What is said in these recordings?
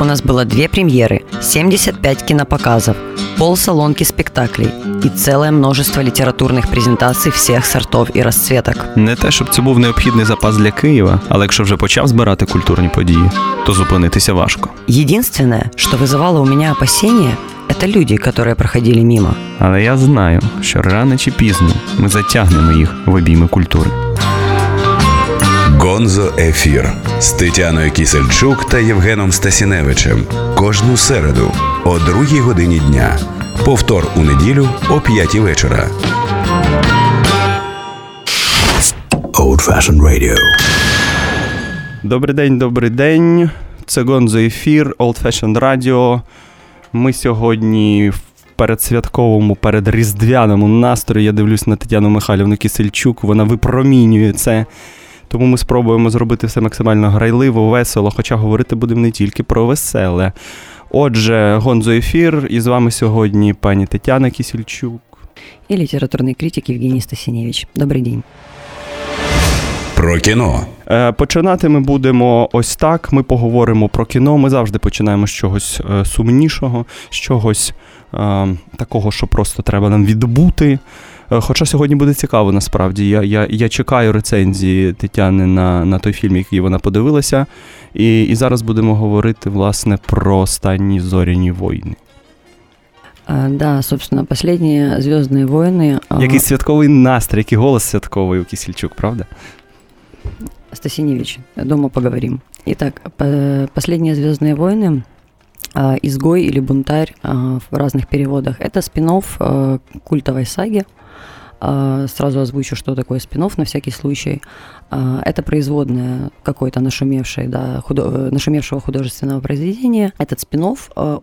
У нас было две премьеры, 75 кинопоказов, полсалонки спектаклей и целое множество літературних презентацій всіх сортов і розцветок. Не те, щоб це був необхідний запас для Києва, але якщо вже почав збирати культурні події, то зупинитися важко. Единственное, что вызывало у меня опасения, это люди, которые проходили мимо. Але я знаю, що рано чи пізно ми затягнемо їх в обійми культури. Гонзо Ефір з Тетяною Кісельчук та Євгеном Стасіневичем кожну середу о другій годині дня. Повтор у неділю о п'ятій вечора. Old Fashioned Radio. Добрий день, добрий день. Це Гонзо ефір, Old Fashioned Radio. Ми сьогодні в передсвятковому, передріздвяному настрої. Я дивлюсь на Тетяну Михайлівну Кісельчук, вона випромінює це. Тому ми спробуємо зробити все максимально грайливо, весело, хоча говорити будемо не тільки про веселе. Отже, Гонзо ефір, і з вами сьогодні пані Тетяна Кісельчук. И литературный критик Евгений Стасиневич. Добрый день. Про кіно. Е, Починати ми будемо ось так. Ми поговоримо про кіно. Ми завжди починаємо з чогось е, сумнішого, з чогось е, такого, що просто треба нам відбути. Е, Хоча сьогодні буде цікаво, насправді. Я, я, я чекаю рецензії Тетяни на, на той фільм, який вона подивилася. І, і зараз будемо говорити, власне, про останні зоряні війни. А, Да, собственно, последние Звездные войны. а, Який святковий настрій, який голос святковий у Кісільчук, правда? Стасиневич, дома поговорим. Итак, по- последние Звездные войны. а, Изгой или бунтарь а, в разных переводах. Это спин культовой саги. А, Сразу озвучу, что такое спин на всякий случай. А, Это производная какой-то нашумевшей, да, худо- э, нашумевшего художественного произведения. Этот спин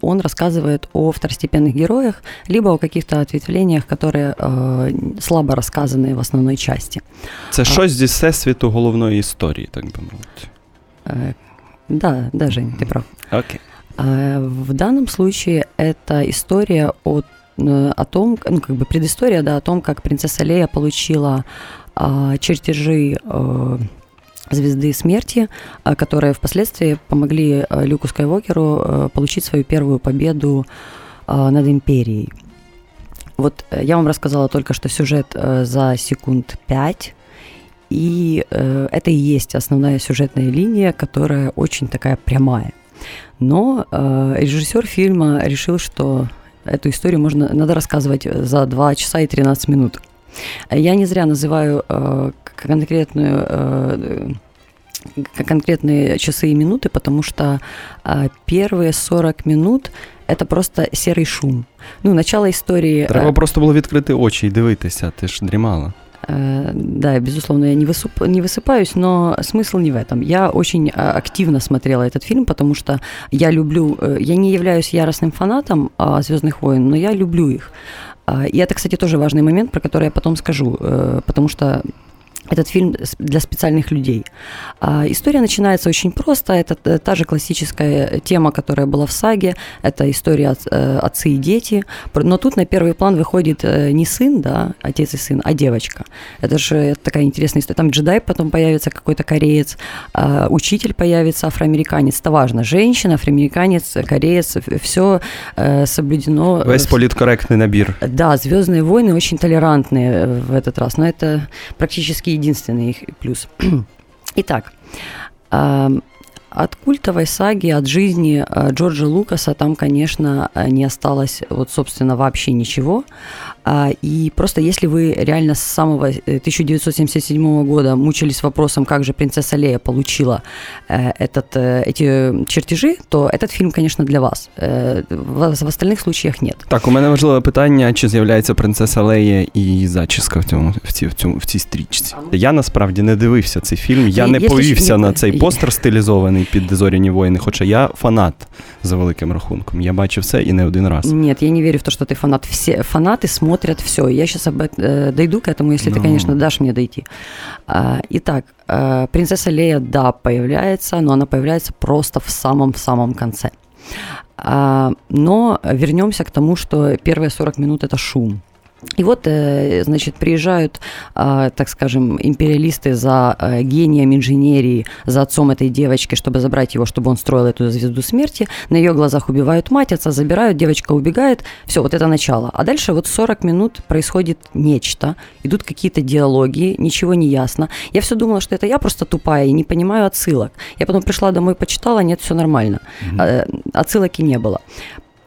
он рассказывает о второстепенных героях, либо о каких-то ответвлениях, которые э, слабо рассказаны в основной части. Це щось зі всесвіту головної історії, так би мовити. Э, Да, да, Жень, ты прав. Окей. А, В данном случае это история о, э, о том, ну, как бы предыстория, да, о том, как принцесса Лея получила а, чертежи э, звезды смерти, а, которые впоследствии помогли э, Люку Скайуокеру э, получить свою первую победу а, над империей. Вот я вам рассказала только что сюжет э, за секунд пять, и э, это и есть основная сюжетная линия, которая очень такая прямая. Но э, режиссер фильма решил, что эту историю можно, надо рассказывать за 2 часа и 13 минут. Я не зря называю э, к- конкретную, э, к- конкретные часы и минуты, потому что э, первые 40 минут это просто серый шум. Ну, начало истории... э, Треба просто було відкрити очі і дивитися, ти ж дрімала. Э, Да, безусловно, я не, высып- не высыпаюсь, но смысл не в этом. Я очень а, активно смотрела этот фильм, потому что я люблю, э, я не являюсь яростным фанатом Звездных войн, но я люблю их. А, И это, кстати, тоже важный момент, про который я потом скажу, э, потому что этот фильм для специальных людей. А, История начинается очень просто. Это э, та же классическая тема, которая была в саге. Это история э, отцы и дети. Но тут на первый план выходит э, не сын, да, отец и сын, а девочка. Это же такая интересная история. Там джедай потом появится какой-то кореец, а, учитель появится афроамериканец. Это важно. Женщина, афроамериканец, кореец, все соблюдено. Весь політкоректний набір. Да, Звездные войны очень толерантные э, в этот раз, но это практически единственный их плюс. Итак, от культовой саги, от жизни э, Джорджа Лукаса там, конечно, э, не осталось вот, собственно, вообще ничего. А, И просто если вы реально с самого э, 1977 года мучились вопросом, как же принцесса Лея получила э, этот, э, эти чертежи, то этот фильм, конечно, для вас. Э, В в остальных случаях нет. Так, у мене важливе питання, чи з'являється принцеса Лея і її зачіска в цьому в цій, в цьому в цій стрічці. Я насправді не дивився цей фільм. Я І- не якщо повівся ще- на цей і- постер стилізований під зоряні воїни, хоча я фанат за великим рахунком. Я бачив все і не один раз. Нет, я не верю в то, что ты фанат. Все фанаты смотрят все. Я сейчас об эт- э, дойду к этому, если ты, Ну. конечно, дашь мне дойти. А, итак, э, принцесса Лея, да, появляется, но она появляется просто в самом-в самом конце. А, но вернемся к тому, что первые 40 минут это шум. И вот, э, значит, приезжают, а, так скажем, империалисты за э, гением инженерии, за отцом этой девочки, чтобы забрать его, чтобы он строил эту звезду смерти. На ее глазах убивают мать, отца забирают, девочка убегает. Все, вот это начало. А дальше вот 40 минут происходит нечто. Идут какие-то диалоги, ничего не ясно. Я все думала, что это я просто тупая и не понимаю отсылок. Я потом пришла домой, почитала, нет, все нормально. Mm-hmm. Отсылок и не было.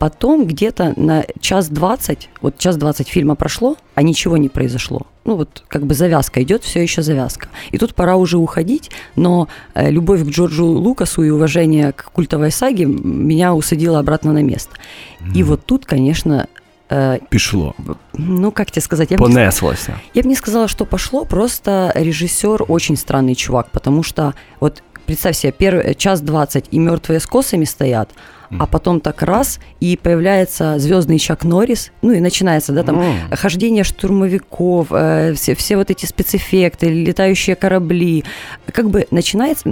Потом где-то на час двадцать, вот час двадцать фильма прошло, а ничего не произошло. Ну вот как бы завязка идет, все еще завязка. И тут пора уже уходить, но э, любовь к Джорджу Лукасу и уважение к культовой саге меня усадило обратно на место. Mm. И вот тут, конечно, э, Пішло. Ну, как тебе сказать? Я Понеслося. Не, я бы не сказала, что пошло, просто режиссер очень странный чувак, потому что вот представь себе, первый час двадцать и мертвые с косами стоят, а потом так раз, и появляется звездный Чак Норрис, ну и начинается, да, там, mm. хождение штурмовиков, э, все, все вот эти спецэффекты, летающие корабли. Как бы начинается,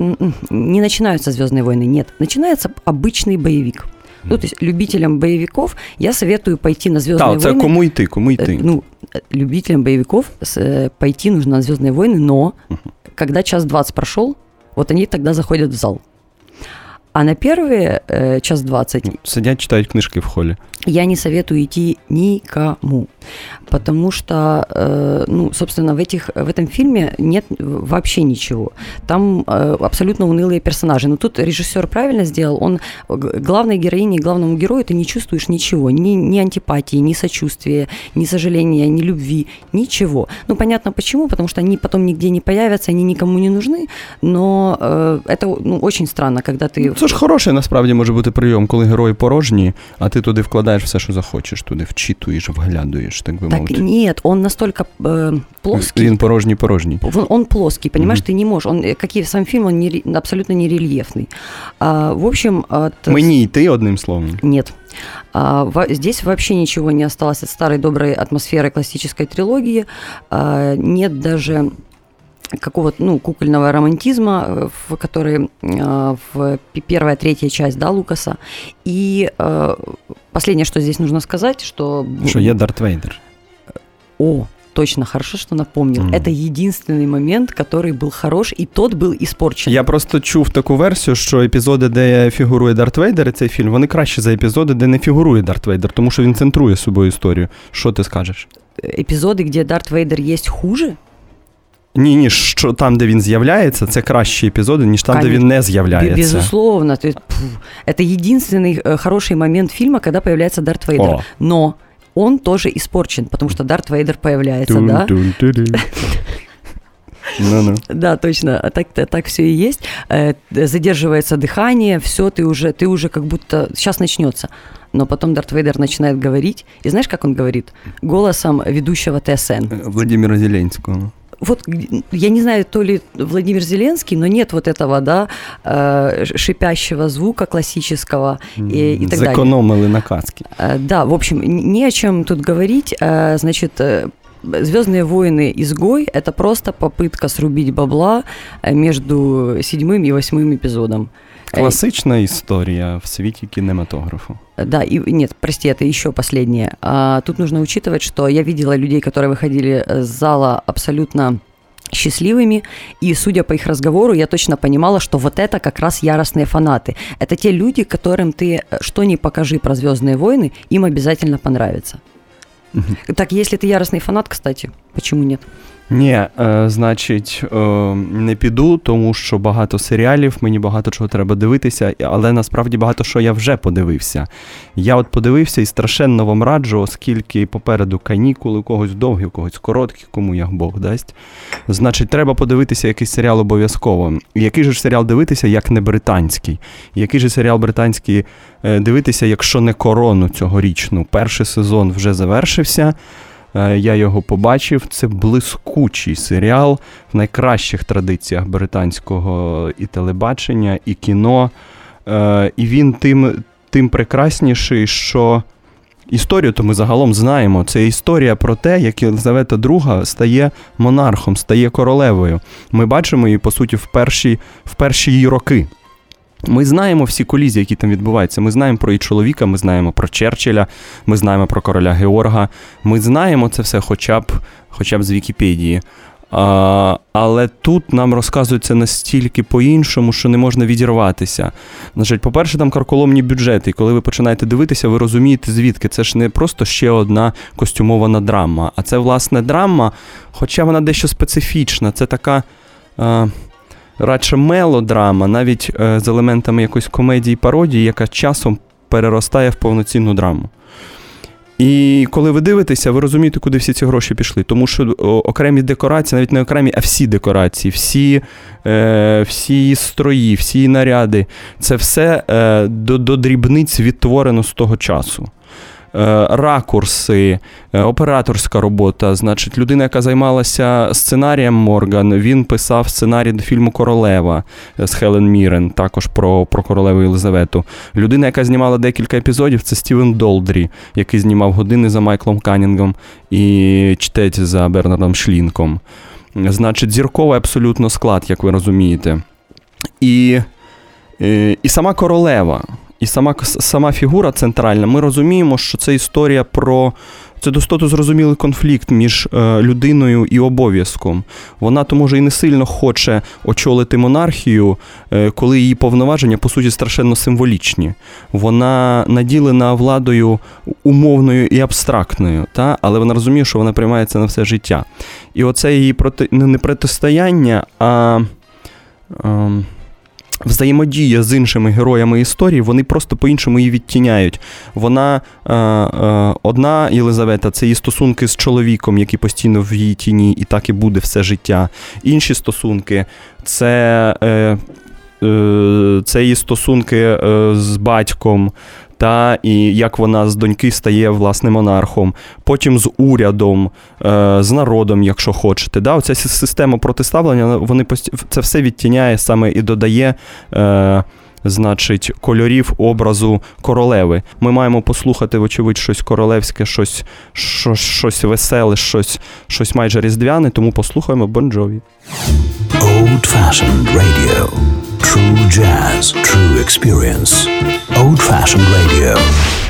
не начинаются Звездные войны, нет, начинается обычный боевик. Ну, то есть любителям боевиков я советую пойти на Звездные да, войны. кому йти, кому йти? Ну, любителям боевиков пойти нужно на Звездные войны, но когда час двадцать прошел, вот они тогда заходят в зал. А на первые э, час двадцать... Сидят, читают книжки в холле. Я не советую идти никому потому что, э, ну, собственно, в, этих, в этом фильме нет вообще ничего. Там э, абсолютно унылые персонажи. Но тут режиссер правильно сделал, он главной героине, главному герою ты не чувствуешь ничего, ни, ни антипатии, ни сочувствия, ни сожаления, ни любви, ничего. Ну, понятно почему, потому что они потом нигде не появятся, они никому не нужны, но э, это ну, очень странно, когда ти... Це ж хороший насправді може бути прийом, коли герої порожні, а ти туди вкладаєш все, що захочеш, туди вчитуєш, вглядуєш, так би так мовити. Нет, он настолько э, плоский. Він порожній порожній. Он, он плоский, понимаешь, mm-hmm. ты не можешь. Он, э, как и сам фильм, он не, абсолютно не рельефный. А, в общем... От... Мені йти одним словом? Нет. А, в, здесь вообще ничего не осталось от старой доброй атмосферы классической трилогии. А, нет даже какого-то ну, кукольного романтизма, э, в который э, в первая, третья часть да, Лукаса. И э, последнее, что здесь нужно сказать, что... Что я Дарт Вейдер. О, точно, хорошо, что напомнил. Mm. Это единственный момент, который был хорош, і тот був испорчен. Я просто чув таку версію, що епізоди, де фігурує Дарт Вейдер, і цей фільм, вони краще за епізоди, де не фігурує Дарт Вейдер, тому що він центрує собою історію. Що ти скажеш? Епізоди, де Дарт Вейдер є хуже? Ні, ні, що там, де він з'являється, це кращі епізоди, ніж там, Конечно. де він не з'являється. Безусловно. То есть, это единственный э, хороший момент фильма, когда появляется Дарт Вейдер. О. Но он тоже испорчен, потому что Дарт Вейдер появляется, да? Ну-ну. Да, точно, так, так все и есть. Э, задерживается дыхание, все, ты уже, ты уже как будто сейчас начнется. Но потом Дарт Вейдер начинает говорить. И знаешь, как он говорит? Голосом ведущего ТСН. Владимира Зеленского вот я не знаю, то ли Владимир Зеленский, но нет вот этого, да, э, шипящего звука классического и, и так далее. Сэкономили на каске. Э, да, в общем, не о чем тут говорить. Э, значит, Звездные войны изгой это просто попытка срубить бабла между седьмым и восьмым эпизодом. Классичная история в свете кинематографа. Да, и нет, прости, это еще последнее. А, тут нужно учитывать, что я видела людей, которые выходили с зала абсолютно счастливыми, и судя по их разговору, я точно понимала, что вот это как раз яростные фанаты. Это те люди, которым ты э, что ни покажи про Звездные войны, им обязательно понравится. Угу. Так, если ты яростный фанат, кстати, почему нет? Ні, е, значить, е, не піду, тому що багато серіалів, мені багато чого треба дивитися, але насправді багато що я вже подивився. Я от подивився і страшенно вам раджу, оскільки попереду канікули, у когось довгі, у когось короткі, кому як Бог дасть. Значить, треба подивитися якийсь серіал обов'язково. Який же ж серіал дивитися, як не британський? Який же серіал британський е, дивитися, якщо не корону цьогорічну? Перший сезон вже завершився. Е, я його побачив. Це блискучий серіал в найкращих традиціях британського і телебачення, і кіно. Е, і він тим тим прекрасніший, що історію то ми загалом знаємо. Це історія про те, як Єлизавета II стає монархом, стає королевою. Ми бачимо її, по суті, в перші, в перші її роки. Ми знаємо всі колізії, які там відбуваються. Ми знаємо про її чоловіка, ми знаємо про Черчилля, ми знаємо про короля Георга. Ми знаємо це все хоча б хоча б з Вікіпедії. А, Але тут нам розказується настільки по-іншому, що не можна відірватися. Значить, По-перше, там карколомні бюджети. І коли ви починаєте дивитися, ви розумієте, звідки це ж не просто ще одна костюмована драма, а це, власне, драма, хоча вона дещо специфічна. Це така. А, Радше мелодрама, навіть е, з елементами якоїсь комедії пародії, яка часом переростає в повноцінну драму. І коли ви дивитеся, ви розумієте, куди всі ці гроші пішли. Тому що окремі декорації, навіть не окремі, а всі декорації, всі е, всі строї, всі наряди це все е, до, до дрібниць відтворено з того часу. Е, ракурси, е, операторська робота. Значить, людина, яка займалася сценарієм Морган, він писав сценарій до фільму Королева е, з Хелен Мірен, також про про королеву Єлизавету. Людина, яка знімала декілька епізодів, це Стівен Долдрі, який знімав години за Майклом Канінгом і чтець за Бернардом Шлінком. Значить, зірковий абсолютно склад, як ви розумієте. І, і, І сама королева. І сама сама фігура центральна, ми розуміємо, що це історія про це достатньо зрозумілий конфлікт між е, людиною і обов'язком. Вона то може і не сильно хоче очолити монархію, е, коли її повноваження, по суті, страшенно символічні. Вона наділена владою умовною і абстрактною, та? але вона розуміє, що вона приймається на все життя. І оце її проти не протистояння, а. ем, взаємодія з іншими героями історії, вони просто по-іншому її відтіняють. Вона е, е, одна Єлизавета це її стосунки з чоловіком, який постійно в її тіні, і так і буде все життя. Інші стосунки це. Е, е це її стосунки е, з батьком, та і як вона з доньки стає власне монархом, потім з урядом, е, з народом, якщо хочете. Да? Оця система протиставлення вони це все відтіняє саме і додає. Е, Значить, кольорів образу королеви. Ми маємо послухати, вочевидь, щось королевське, щось щось, щось веселе, щось щось майже різдвяне, тому послухаємо Бонджові. Old Fashioned Radio. True jazz, true experience. Old fashioned radio.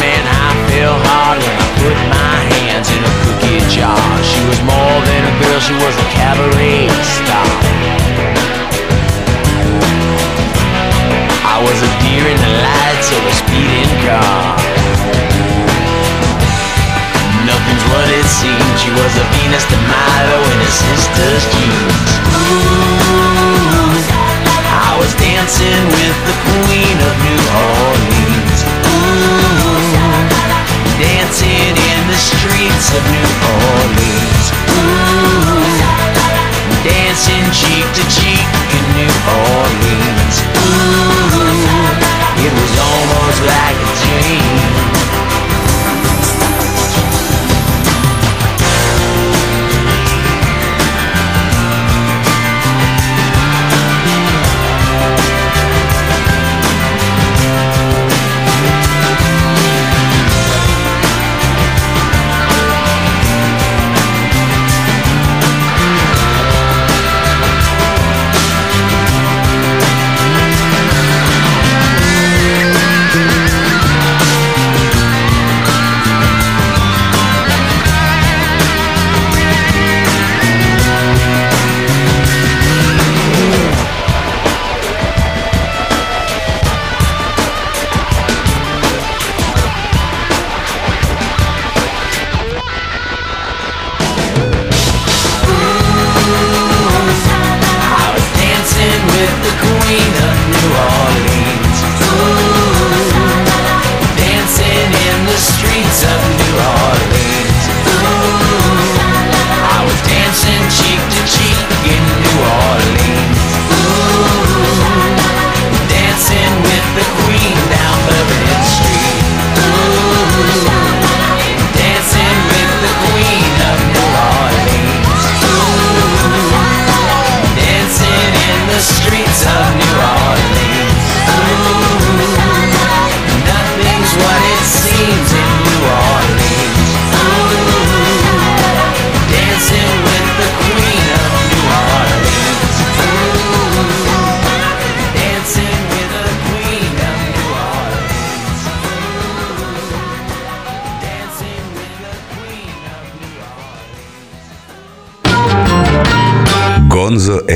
man, I hard when I put my hands in cookie jar. She was more than a girl, she was a cabaret star. I was a deer in the lights of a speeding car. Nothing's what it. She was a Venus de Milo in her sister's jeans. Ooh, I was dancing with the queen of New Orleans. Ooh, dancing in the streets of New Orleans. Ooh, dancing cheek to cheek in New Orleans. Ooh, it was almost like a dream.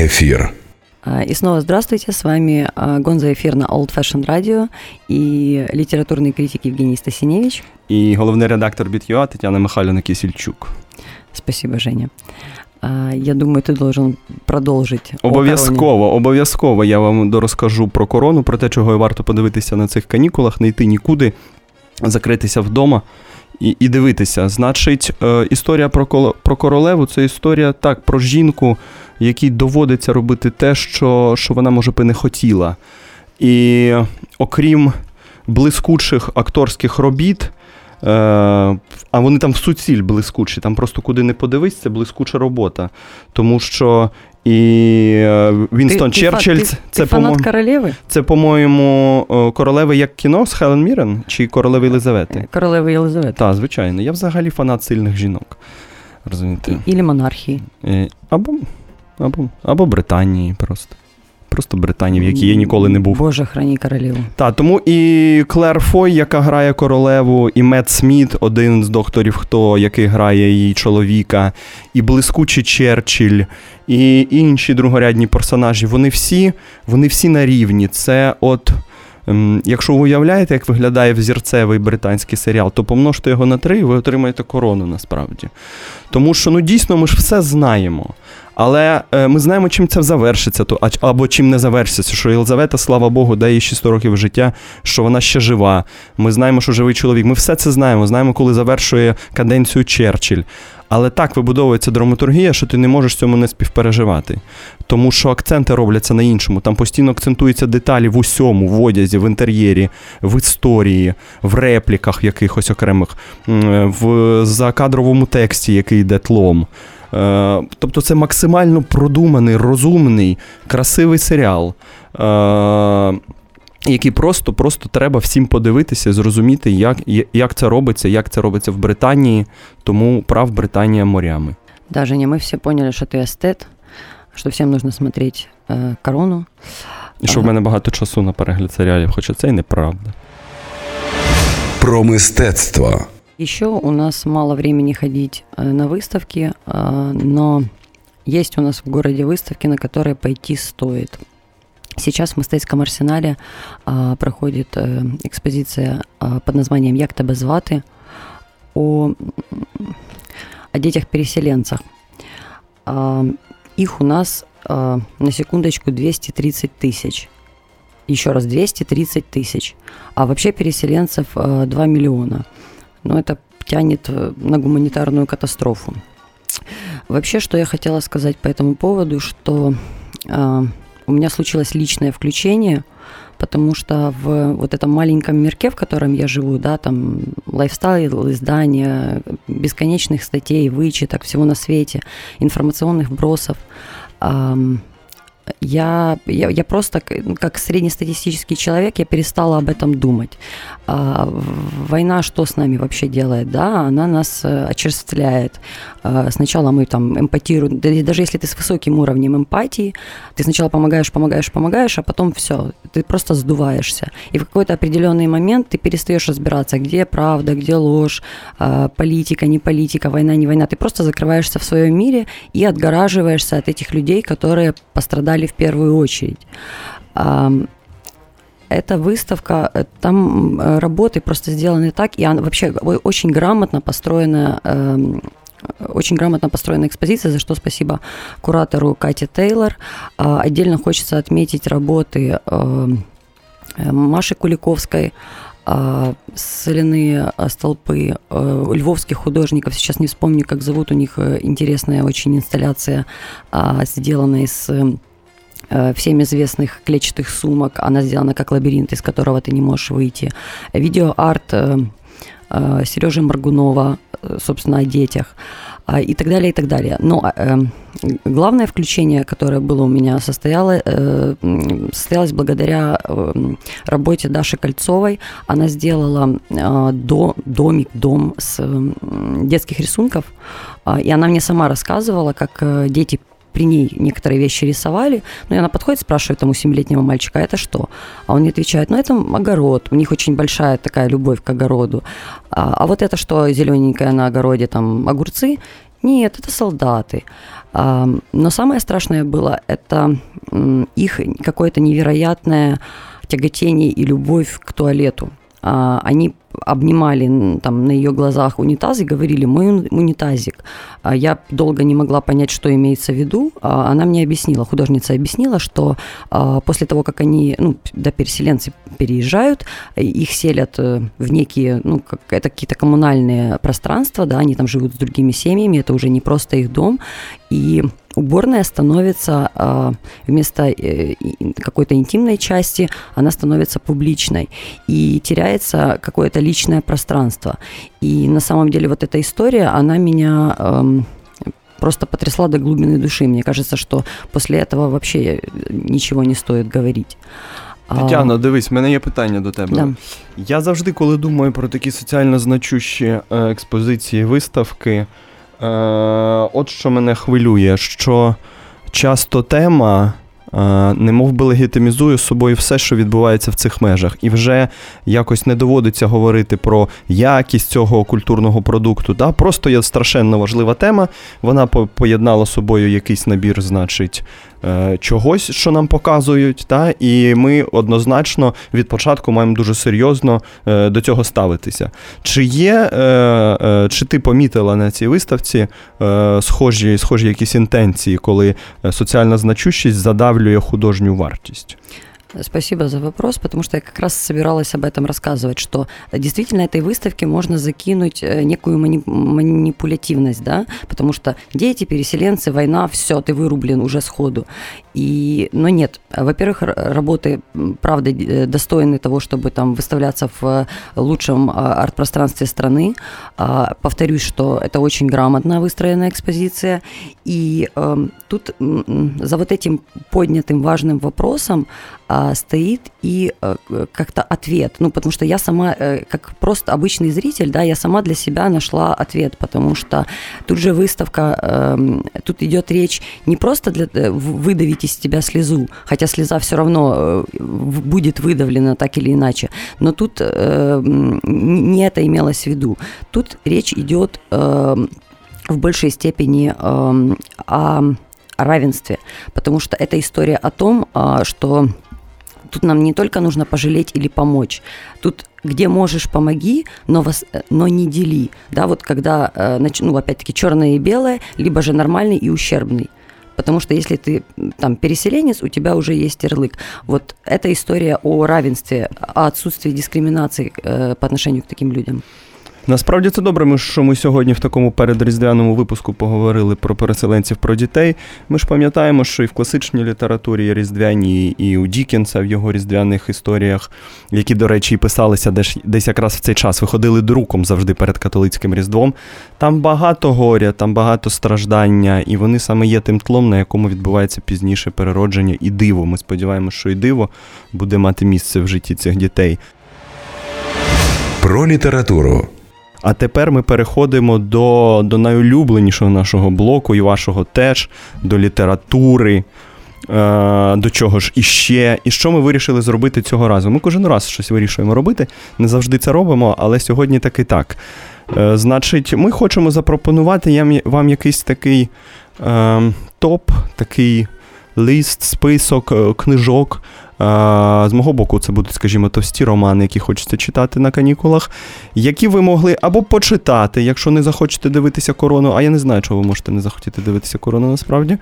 Гонзо Ефір. А, И снова здравствуйте, с вами а, Гонза Эфир на Old Fashion Radio и литературный критик Евгений Стасиневич. І головний редактор BitUA Тетяна Михайлівна Кисільчук. Спасибо, Женя. А, Я думаю, ты должен продолжить. о короне. Обов'язково, обов'язково я вам дорозкажу про корону, про те, чого варто подивитися на цих канікулах, не йти нікуди, закритися вдома і, і дивитися. Значить, е, історія про, коло- про королеву це історія так, про жінку, якій доводиться робити те, що, що вона, може би, не хотіла. І окрім блискучих акторських робіт. Е, а вони там в суціль блискучі, там просто куди не подивись, це блискуча робота. Тому що і е, Вінстон Ты- ты фа- Черчилль, ты- це, ты це, фанат по-мо- королевы? це, по-моєму, е, королеви як кіно з Хелен Мірен чи королеви Єлизавети? Королевы Елизаветы. Так, звичайно. Я взагалі фанат сильних жінок. Розумієте? Или монархии. Е, Або, або, або Британії просто. Просто Британії, в якій я ніколи не був. Боже, храни королеву. Так, тому і Клер Фой, яка грає королеву, і Мет Сміт, один з докторів, хто який грає її чоловіка, і блискучий Черчилль, і інші другорядні персонажі. Вони всі, вони всі на рівні. Це от. ем, Якщо ви уявляєте, як виглядає взірцевий британський серіал, то помножте його на три, і ви отримаєте корону насправді. Тому що ну дійсно ми ж все знаємо. Але е, ми знаємо, чим це завершиться, то, або чим не завершиться, що Єлизавета, слава Богу, дає їй ще 100 років життя, що вона ще жива. Ми знаємо, що живий чоловік. Ми все це знаємо. Знаємо, коли завершує каденцію Черчилль. Але так вибудовується драматургія, що ти не можеш цьому не співпереживати. Тому що акценти робляться на іншому. Там постійно акцентуються деталі в усьому, в одязі, в інтер'єрі, в історії, в репліках якихось окремих, в закадровому тексті, який йде тлом. Е, Тобто це максимально продуманий, розумний, красивий серіал, е, який просто, просто треба всім подивитися, зрозуміти, як, як це робиться, як це робиться в Британії, тому прав Британія морями. Да, Женя, мы все поняли, что ты эстет, что всем нужно смотреть э, корону. І що в Ага. мене багато часу на перегляд серіалів, хоча це і неправда. Про мистецтво. Еще у нас мало времени ходить э, на выставки, э, но есть у нас в городе выставки, на которые пойти стоит. Сейчас в Мистецьком арсенале а, проходит э, экспозиция под названием «Як тебе звати?» о, о детях-переселенцах. Их у нас, на секундочку, 230 тысяч. Еще раз, 230 тысяч. А вообще переселенцев а, 2 миллиона. Но это тянет э, на гуманитарную катастрофу. Вообще, что я хотела сказать по этому поводу, что э, у меня случилось личное включение, потому что в вот этом маленьком мирке, в котором я живу, да, там лайфстайл, издания, бесконечных статей, вычеток, всего на свете, информационных вбросов, ам, я, я, я просто, ну, как среднестатистический человек, я перестала об этом думать. А, война что с нами вообще делает? Да, она нас э, очерствляет. А, сначала мы там эмпатируем, даже если ты с высоким уровнем эмпатии, ты сначала помогаешь, помогаешь, помогаешь, а потом все, ты просто сдуваешься. И в какой-то определенный момент ты перестаешь разбираться, где правда, где ложь, а, политика, не политика, война, не война. Ты просто закрываешься в своем мире и отгораживаешься от этих людей, которые пострадали в первую очередь. Эта выставка, э, там э, работы просто сделаны так, и она вообще очень грамотно построена, эм, очень грамотно построена экспозиция, за что спасибо куратору Кате Тейлор. А, Отдельно хочется отметить работы эм, э, Маши Куликовской, а, соляные столпы э, львовских художников. Сейчас не вспомню, как зовут. У них э, интересная очень инсталляция, а, сделанная из э, э, всем известных клетчатых сумок. Она сделана как лабиринт, из которого ты не можешь выйти. Видеоарт э, э, Сережи Маргунова, э, собственно, о детях а, и так далее, и так далее. Но э, главное включение, которое было у меня, состояло, э, состоялось благодаря э, работе Даши Кольцовой. Она сделала э, до, домик, дом с м, детских рисунков, а, и она мне сама рассказывала, как э, дети при ней некоторые вещи рисовали, ну и она подходит, спрашивает тому семилетнего мальчика, а это что? А он ей отвечает, ну это огород, у них очень большая такая любовь к огороду. А, а вот это что зелененькое на огороде, там огурцы? Нет, это солдаты. А, но самое страшное было, это их какое-то невероятное тяготение и любовь к туалету. А, они обнимали там на ее глазах унитаз и говорили «мой ун- унитазик». А Я долго не могла понять, что имеется в виду. А Она мне объяснила, художница объяснила, что а, после того, как они, ну, да, переселенцы переезжают, их селят э, в некие, ну, как, это какие-то коммунальные пространства, да, они там живут с другими семьями, это уже не просто их дом, и уборная становится а, вместо э, и- какой-то интимной части, она становится публичной, и теряется какое-то личное пространство. И на самом деле вот эта история, она меня эм, просто потрясла до глубины души. Мне кажется, что после этого вообще э, ничего не стоит говорить. А, Тетяно, дивись, в мене є питання до тебе. да. Я завжди, коли думаю про такі соціально значущі е, експозиції, виставки, Е, от що мене хвилює, що часто тема. Не мов би легітимізує собою все, що відбувається в цих межах, і вже якось не доводиться говорити про якість цього культурного продукту. Да? Просто є страшенно важлива тема. Вона по- поєднала собою якийсь набір, значить, е, чогось, що нам показують, та? і ми однозначно від початку маємо дуже серйозно е, до цього ставитися. Чи є, е, е, чи ти помітила на цій виставці е, схожі, схожі якісь інтенції, коли е, соціальна значущість задавлює художню вартість? Спасибо за вопрос, потому что я как раз собиралась об этом рассказывать, что действительно этой выставке можно закинуть э, некую мани- манипулятивность, да, потому что дети, переселенцы, война, все, ты вырублен уже сходу. И, но нет, во-первых, работы, правда, э, достойны того, чтобы там выставляться в э, лучшем а, арт-пространстве страны. А, Повторюсь, что это очень грамотно выстроенная экспозиция, и эм, тут за вот этим поднятым важным вопросом а, стоит и э, как-то ответ. Ну, потому что я сама, как просто обычный зритель, да, я сама для себя нашла ответ, потому что тут же выставка, эм, тут идет речь не просто для э, в- выдавить из тебя слезу, хотя слеза все равно э, будет выдавлена так или иначе, но тут э, не это имелось в виду. Тут речь идет эм, в большей степени эм, о равенстве, потому что это история о том, а, что тут нам не только нужно пожалеть или помочь. Тут где можешь, помоги, но, вас, э, но не дели. Да, вот когда, э, ну, опять-таки, черное и белое, либо же нормальный и ущербный. Потому что если ты м, там переселенец, у тебя уже есть ярлык. Вот эта история о равенстве, о отсутствии дискриминации э, по отношению к таким людям. Насправді це добре, що ми сьогодні в такому передріздвяному випуску поговорили про переселенців, про дітей. Ми ж пам'ятаємо, що і в класичній літературі різдвяні, і у Дікенса в його різдвяних історіях, які, до речі, і писалися десь, десь якраз в цей час, виходили друком завжди перед католицьким Різдвом. Там багато горя, там багато страждання, і вони саме є тим тлом, на якому відбувається пізніше переродження і диво. Ми сподіваємося, що і диво буде мати місце в житті цих дітей. Про літературу А тепер ми переходимо до, до найулюбленішого нашого блоку і вашого теж, до літератури. Е, до чого ж іще, і що ми вирішили зробити цього разу? Ми кожен раз щось вирішуємо робити, не завжди це робимо, але сьогодні так. Е, значить, ми хочемо запропонувати вам якийсь такий е, топ, такий лист, список е, книжок. З мого боку, це будуть, скажімо, товсті романи, які хочеться читати на канікулах, які ви могли або почитати, якщо не захочете дивитися корону, а я не знаю, чого ви можете не захотіти дивитися корону насправді.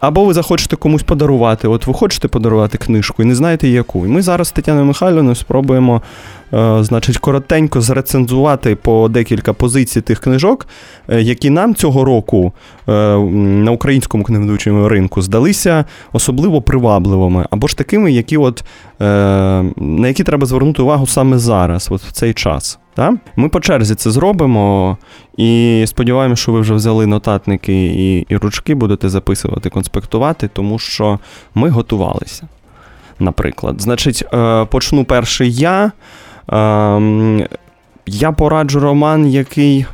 Або ви захочете комусь подарувати. От ви хочете подарувати книжку і не знаєте яку. І ми зараз з Тетяною Михайлівною спробуємо, е, значить, коротенько зрецензувати по декілька позицій тих книжок, е, які нам цього року е, на українському книговидавчому ринку здалися особливо привабливими, або ж такими, які от, е, на які треба звернути увагу саме зараз, от в цей час. Та? Ми по черзі це зробимо, і сподіваємося, що ви вже взяли нотатники і, і ручки, будете записувати, конспектувати, тому що ми готувалися. Наприклад, значить, е, почну перший я. Ем, Я пораджу роман, який.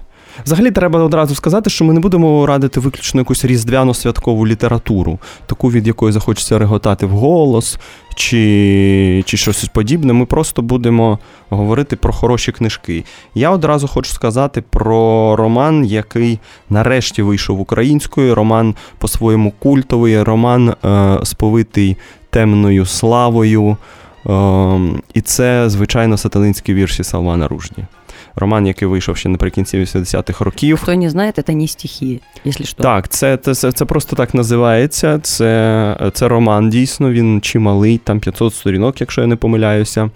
Взагалі треба одразу сказати, що ми не будемо радити виключно якусь різдвяно-святкову літературу, таку, від якої захочеться реготати вголос чи, чи щось подібне. Ми просто будемо говорити про хороші книжки. Я одразу хочу сказати про роман, який нарешті вийшов українською. Роман по-своєму культовий, роман е, сповитий темною славою. Е, і це, звичайно, сатанинські вірші Салмана Ружді. Роман, який вийшов ще наприкінці 80-х років. Хто не знає, це не стихи, якщо що. Так, це, це, це, це просто так називається. Це, це роман, дійсно, він чималий, там 500 сторінок, якщо я не помиляюся.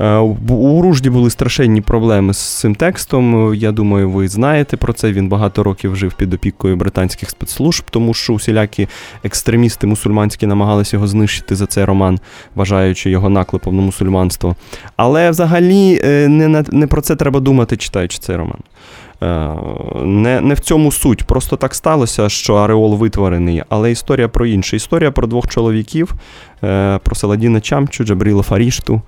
Е, У Ружді були страшенні проблеми з цим текстом. Я думаю, ви знаєте про це. Він багато років жив під опікою британських спецслужб, тому що усілякі екстремісти мусульманські намагалися його знищити за цей роман, вважаючи його наклепом на мусульманство. Але взагалі е, не, не про це треба думати, читаючи цей роман. Е, Не, не в цьому суть. Просто так сталося, що Ареол витворений, але історія про інше. Історія про двох чоловіків, про Саладіна Чамчу, Джабріла Фарішту,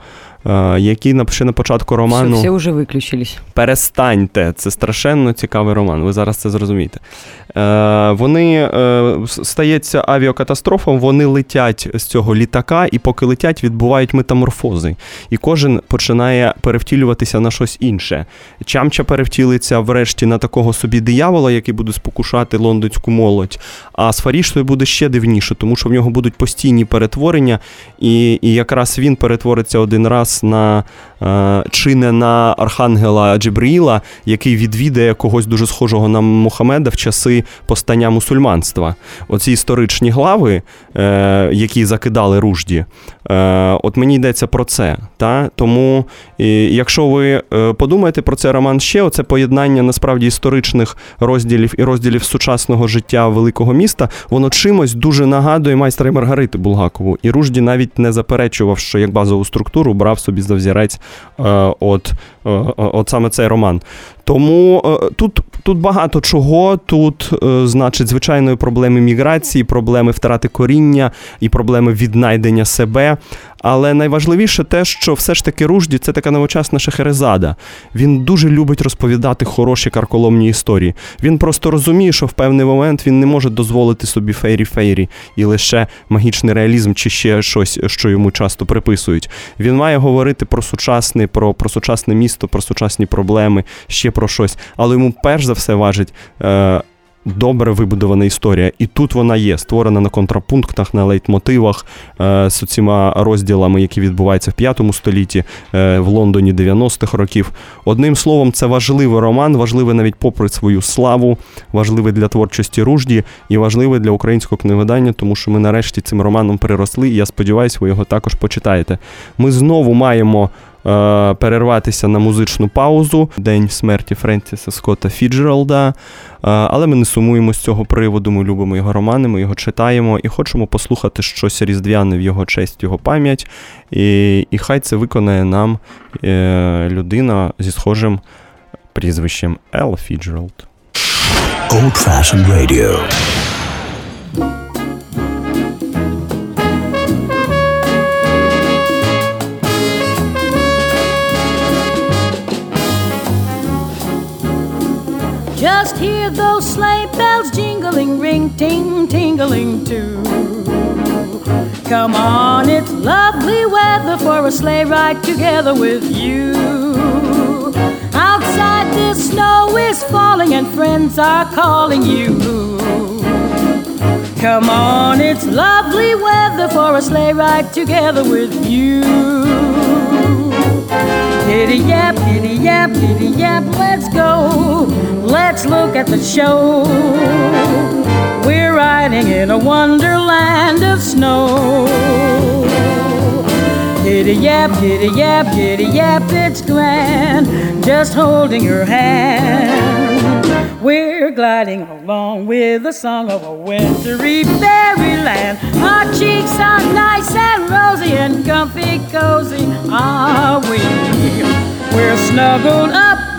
е, які на- ще на початку роману. Все, все уже выключились. Перестаньте, це страшенно цікавий роман. Ви зараз це зрозумієте. Е, вони е, стається авіакатастрофа, вони летять з цього літака, і поки летять, відбувають метаморфози. І кожен починає перевтілюватися на щось інше. Чамча перевтілиться врешті на такого собі диявола, який буде спокушати лондонську молодь. А з Фаріштою буде ще дивніше, тому що в нього будуть постійні перетворення, і, і якраз він перетвориться один раз на е, чи не на архангела Джебріла, який відвідає когось дуже схожого на Мухаммеда в часи постання мусульманства. Оці історичні глави, е, які закидали ружді, е, от мені йдеться про це. Та? Тому, якщо ви подумаєте про цей роман ще, оце поєднання насправді історичних розділів і розділів сучасного життя великого міста, воно чимось дуже нагадує майстра Маргарити Булгакову. І Ружді навіть не заперечував, що як базову структуру брав собі завзірець е, от, е, от саме цей роман. Тому е, тут, тут багато чого. Тут, е, значить, звичайної проблеми міграції, проблеми втрати коріння і проблеми віднайдення себе. Але найважливіше те, що все ж таки Ружді це така новочасна Шахерезада. Він дуже любить розповідати хороші карколомні історії. Він просто розуміє, що в певний момент він не може дозволити собі фейрі-фейрі і лише магічний реалізм чи ще щось, що йому часто приписують. Він має говорити про сучасне, про, про сучасне місто, про сучасні проблеми, ще про щось. Але йому перш за все важить. Е, Добре вибудована історія, і тут вона є, створена на контрапунктах, на лейтмотивах е, з цими розділами, які відбуваються в п'ятому столітті е, в Лондоні 90-х років. Одним словом, це важливий роман, важливий навіть попри свою славу, важливий для творчості ружді і важливий для українського книгодання, тому що ми нарешті цим романом переросли, і я сподіваюся, ви його також почитаєте. Ми знову маємо перерватися на музичну паузу. День смерті Френсіса Скотта Фіцджеральда. Е, але ми не сумуємо з цього приводу. Ми любимо його романи, ми його читаємо і хочемо послухати щось різдвяне в його честь, його пам'ять. І, і хай це виконає нам е, людина зі схожим прізвищем Елла Фіцджеральд. Old Fashioned Radio. Just hear those sleigh bells jingling, ring, ting, tingling too. Come on, it's lovely weather for a sleigh ride together with you. Outside the snow is falling and friends are calling you. Come on, it's lovely weather for a sleigh ride together with you. Giddy yap, giddy yap, giddy yap, let's go. Let's look at the show. We're riding in a wonderland of snow. Giddy yap, giddy yap, giddy yap, it's grand. Just holding your hand. We're gliding along with the song of a wintry fairyland. Our cheeks are nice and rosy and comfy cozy, are we? We're snuggled up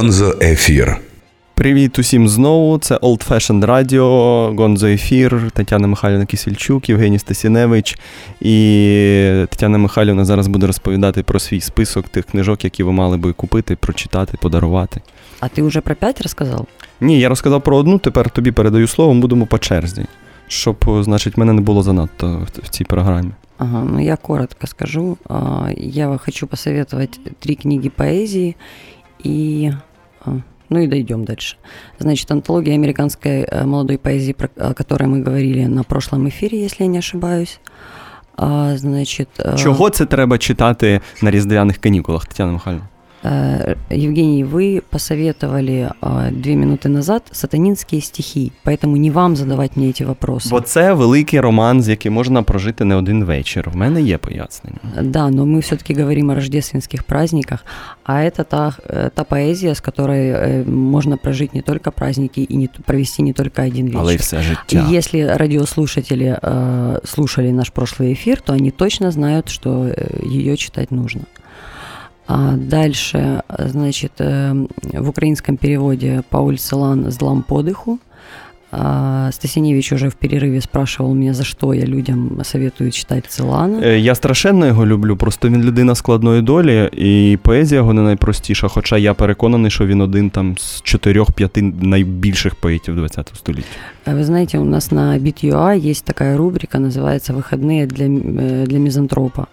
Гонзо Ефір. Привіт усім знову. Це Old Fashioned Radio, Гонзо Ефір, Тетяна Михайлівна Кісельчук, Євгеній Стасіневич. І Тетяна Михайлівна зараз буде розповідати про свій список тих книжок, які ви мали би купити, прочитати, подарувати. А ты уже про пять рассказал? Ні, я розказав про одну, тепер тобі передаю слово, ми будемо по черзі. Щоб, значить, мене не було занадто в- цій програмі. Ага, ну я коротко скажу. Я хочу посоветовать три книги поэзии и... а, Ну и дойдем дальше. Значит, антология американской э, молодой поэзии, про- о которой мы говорили на прошлом эфире, если я не ошибаюсь. А, Значит, э, Чого це треба читати на різдвяних канікулах, Тетяна Михайлівна? Э, Евгений, вы посоветовали а, две минуты назад сатанинские стихи, поэтому не вам задавать мне эти вопросы. Бо це великий роман, з яким можна прожити не один вечір. В мене є пояснення. Да, но мы все-таки говорим о рождественских праздниках, а это та, э, та поэзия, с которой э, можно прожить не только праздники и не, т- провести не только один вечер. Але й все И життя. если радиослушатели э, слушали наш прошлый эфир, то они точно знают, что э, ее читать нужно. А дальше, э, значит, э, в украинском переводе Пауль Селан «Злам подыху». А, Стасиневич уже в перерыве спрашивал меня, за что я людям советую читать Целана. Е, Я страшенно його люблю, просто він людина складної долі, і поезія його не найпростіша. Хоча я переконаний, що він один там з чотирьох-п'яти найбільших поетів ХХ століття. А Вы знаете, у нас на Bit.ua есть такая рубрика, называется «Выходные для, м- э, для мизантропа».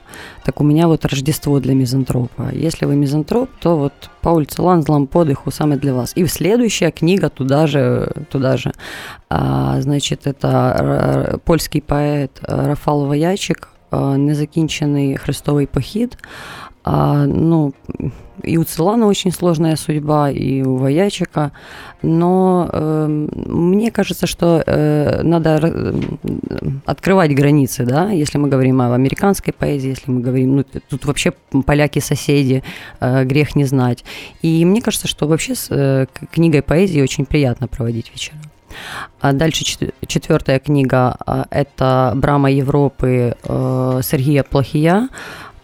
Так у меня вот Рождество для мизантропа. Если вы мизантроп, то вот по улице Ланзлам подыху самое для вас. И следующая книга туда же, туда же. А, значит, это р- польский поэт э, Рафал Воячик э, «Незакінчений хрестовий похід». А, ну, и у Целана очень сложная судьба, и у Воячика, но э, мне кажется, что э, надо э, открывать границы, да, если мы говорим о американской поэзии, если мы говорим, ну, тут вообще поляки-соседи, э, грех не знать. И мне кажется, что вообще с э, книгой поэзии очень приятно проводить вечера. А дальше чет- четвертая книга а, – это «Брама Европы» э, Сергея Плохия.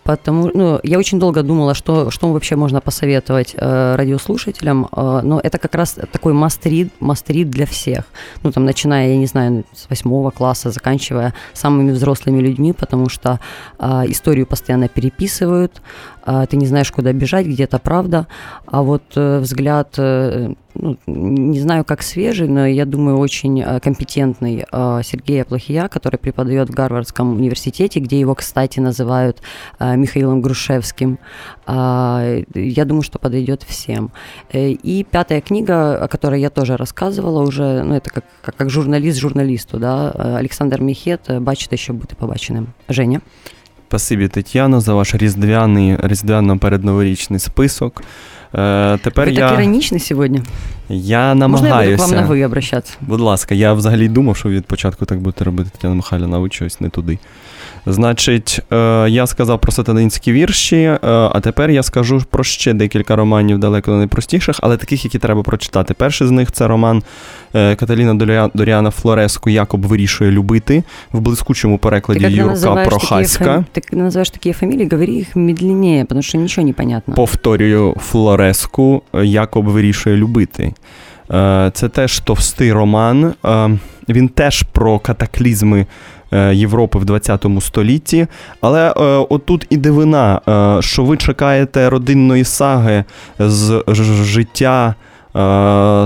Потому, ну, я очень долго думала, что, что вообще можно посоветовать э, радиослушателям, э, но это как раз такой must-read, must-read для всех. Ну, там, начиная, я не знаю, с восьмого класса, заканчивая самыми взрослыми людьми, потому что э, историю постоянно переписывают, ты не знаешь, куда бежать, где-то правда, а вот э, взгляд, э, ну, не знаю, как свежий, но я думаю, очень э, компетентный э, Сергея Плохия, который преподает в Гарвардском университете, где его, кстати, называют э, Михаилом Грушевским. А, Я думаю, что подойдет всем. И пятая книга, о которой я тоже рассказывала уже, ну, это как, как, как журналист журналисту, да, Александр Мехет «Бачите, що бути побаченим». Женя? Спасибі, Тетяно, за ваш різдвяний, різдвяно-передноворічний список. Е, тепер Вы я, так ироничны сегодня. я Можно я буду к намагаюся. вам на «вы» обращаться? Будь ласка, я взагалі думав, що ви від початку так будете робити Тетяна Михайлівна, а ви чогось не туди. Значить, е, я сказав про сатанинські вірші, е, а тепер я скажу про ще декілька романів далеко не найпростіших, але таких, які треба прочитати. Перший з них це роман е, Каталіна Доря- Доріана Флореску Якоб вирішує любити в блискучому Ты перекладі когда Юрка называешь такие, Прохаська. фами- ты когда называешь такие фамилии, говори их медленнее, потому что ничего не понятно. Повторюю, Флореску Якоб вирішує любити. Е, Це теж товстий роман. Е, Він теж про катаклізми е, Європи в 20 столітті. Але е, отут і дивина, е, що ви чекаєте родинної саги з життя. Е,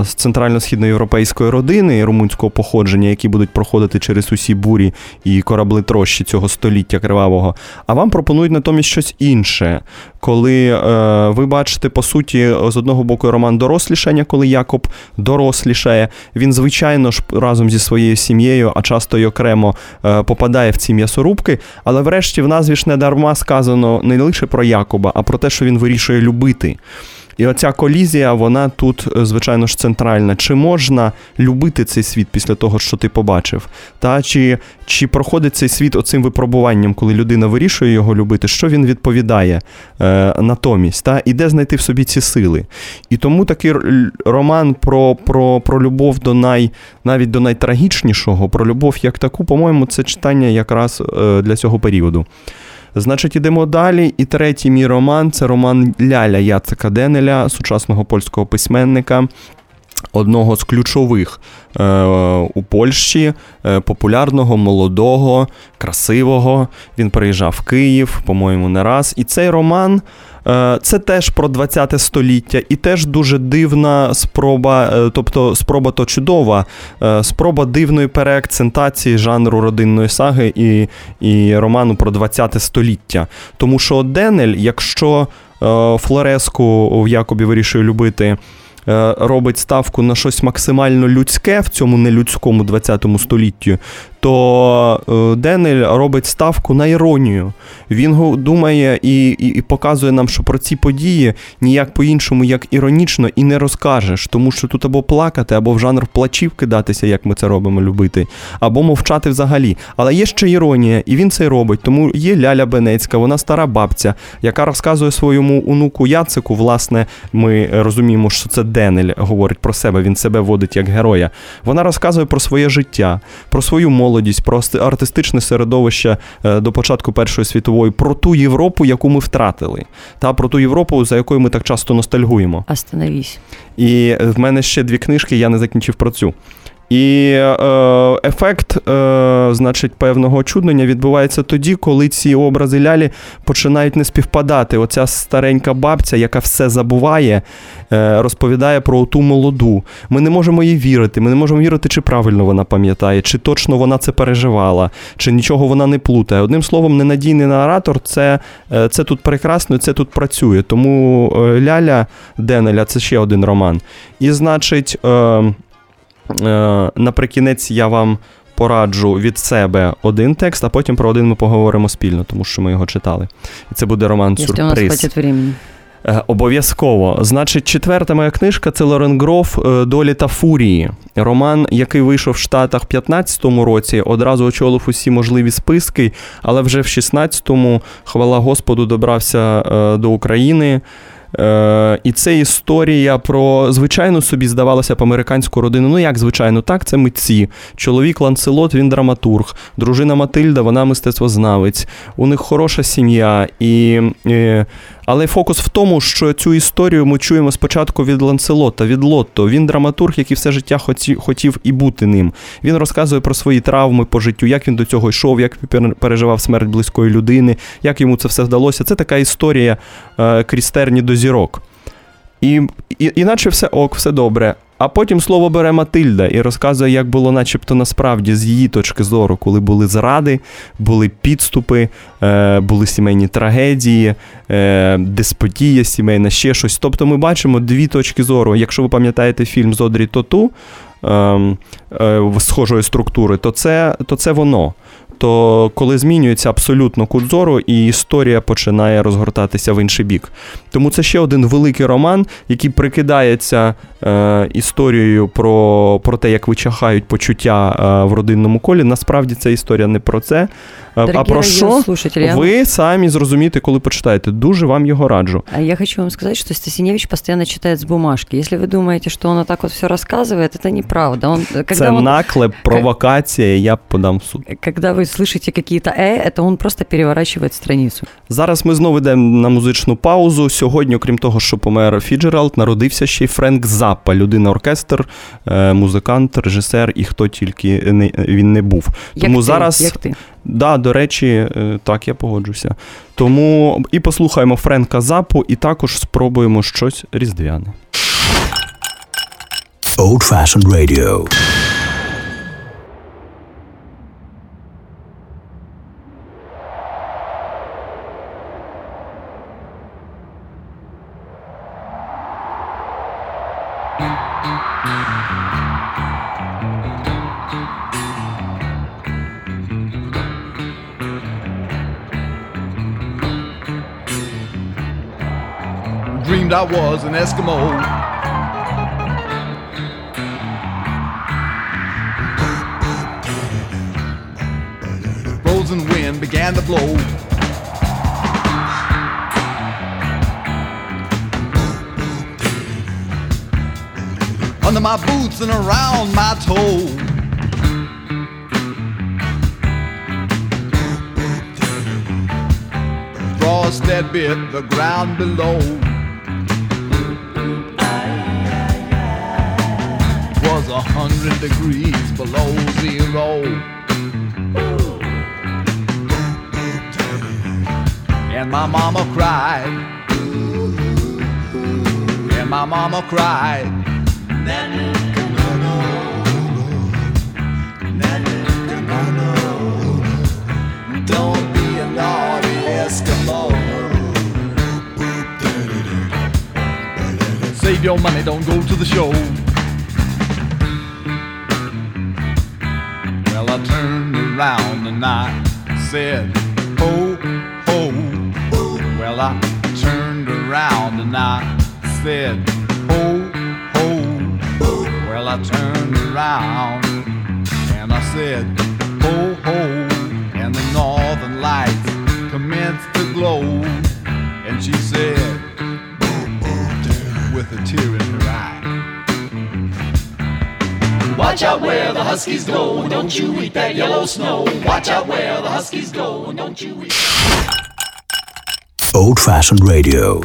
З центрально-східноєвропейської родини румунського походження, які будуть проходити через усі бурі і корабли трощі цього століття кривавого. А вам пропонують натомість щось інше, коли е, ви бачите, по суті, з одного боку роман дорослішання, коли Якоб дорослішає. Він, звичайно ж, разом зі своєю сім'єю, а часто й окремо е, попадає в ці м'ясорубки. Але врешті в назві ж не дарма сказано не лише про Якоба, а про те, що він вирішує любити. І оця колізія, вона тут, е, звичайно ж, центральна. Чи можна любити цей світ після того, що ти побачив? Та чи, чи проходить цей світ оцим випробуванням, коли людина вирішує його любити, що він відповідає е, натомість? Та? І де знайти в собі ці сили? І тому такий роман про, про, про любов до най, навіть до найтрагічнішого, про любов як таку, по-моєму, це читання якраз е, для цього періоду. Значить, ідемо далі. І третій мій роман це роман Ляля Яцека Денеля, сучасного польського письменника. Одного з ключових е, у Польщі, е, популярного, молодого, красивого. Він приїжджав в Київ, по-моєму, не раз. І цей роман е, це теж про 20 століття, і теж дуже дивна спроба, е, тобто спроба то чудова, е, спроба дивної переакцентації жанру родинної саги і, і роману про 20 століття. Тому що Денель, якщо Флореску в Якобі вирішує любити. Е, Робить ставку на щось максимально людське в цьому нелюдському 20 столітті, то е, Денель робить ставку на іронію. Він думає і, і, і показує нам, що про ці події ніяк по-іншому, як іронічно, і не розкажеш, тому що тут або плакати, або в жанр плачів кидатися, як ми це робимо любити, або мовчати взагалі. Але є ще іронія, і він це робить. Тому є Ляля Бенецька, вона стара бабця, яка розказує своєму онуку Яцику. Власне, ми розуміємо, що це Денель говорить про себе, він себе водить як героя. Вона розказує про своє життя, про свою молодість, про артистичне середовище е, до початку Першої світової, про ту Європу, яку ми втратили, та про ту Європу, за якою ми так часто ностальгуємо. Остановись. І в мене ще дві книжки, я не закінчив про цю. І е, ефект, е, значить, певного чуднення відбувається тоді, коли ці образи лялі починають не співпадати. Оця старенька бабця, яка все забуває, е, розповідає про ту молоду. Ми не можемо їй вірити. Ми не можемо вірити, чи правильно вона пам'ятає, чи точно вона це переживала, чи нічого вона не плутає. Одним словом, ненадійний наратор це, е, це тут прекрасно, це тут працює. Тому е, Ляля Денеля це ще один роман. І значить. Е, Наприкінець я вам пораджу від себе один текст, а потім про один ми поговоримо спільно, тому що ми його читали. І це буде роман Сюрприз. Е, Обов'язково. Значить, четверта моя книжка це Лорен Гроф е, Долі та фурії. Роман, який вийшов в Штатах в 15-му році, одразу очолив усі можливі списки, але вже в 16-му, хвала Господу, добрався е, до України. Е, і це історія про звичайну собі здавалося б американську родину. Ну як звичайно, так це митці. Чоловік Ланселот, він драматург, дружина Матильда, вона мистецтвознавець. У них хороша сім'я. І, е, але фокус в тому, що цю історію ми чуємо спочатку від Ланселота, від Лотто. Він драматург, який все життя хотів і бути ним. Він розказує про свої травми по життю, як він до цього йшов, як переживав смерть близької людини, як йому це все вдалося. Це така історія е, крізь до зірок. І, і, іначе все ок, все добре. А потім слово бере Матильда і розказує, як було начебто насправді з її точки зору, коли були зради, були підступи, е, були сімейні трагедії, е, деспотія сімейна, ще щось. Тобто ми бачимо дві точки зору. Якщо ви пам'ятаєте фільм з Одрі Тоту ем, е, схожої структури, то це, то це воно. То коли змінюється абсолютно кут зору, і історія починає розгортатися в інший бік. Тому це ще один великий роман, який прикидається е, історією про, про те, як вичахають почуття е, в родинному колі. Насправді ця історія не про це. Е, а Дорогие про що радиослушатели, я- ви самі зрозумієте, коли почитаєте. Дуже вам його раджу. А я хочу вам сказать, что Стасиневич постоянно читает с бумажки. Если вы думаете, что он вот так вот все рассказывает, это неправда. Он, когда, це он, наклеп, провокація, я подам в суд. когда вы слышите какие-то «э», это он просто переворачивает страницу. Зараз ми знову йдемо на музичну паузу. Сьогодні, окрім того, що помер Фіджералд, народився ще й Френк Заппа, людина-оркестр, е, музикант, режисер і хто тільки не, він не був. Тому як зараз, ти, як ти. Да, до речі, е, так я погоджуся. Тому і послухаємо Френка Заппу, і також спробуємо щось різдвяне. Old Fashioned Radio. Dreamed I was an Eskimo. Frozen wind began to blow. Under my boots and around my toe. Frost that bit the ground below. Hundred degrees below zero. And my mama cried. And my mama cried. Don't be a naughty Eskimo. Save your money, don't go to the show. And I said, ho, ho. Well, I turned around and I said, ho, ho. Well, I turned around and I said, ho, ho. And the northern lights commenced to glow. And she said, with a tear in Watch out where the huskies go, and don't you eat that yellow snow. Watch out where the huskies go, and don't you eat. Old Fashioned Radio.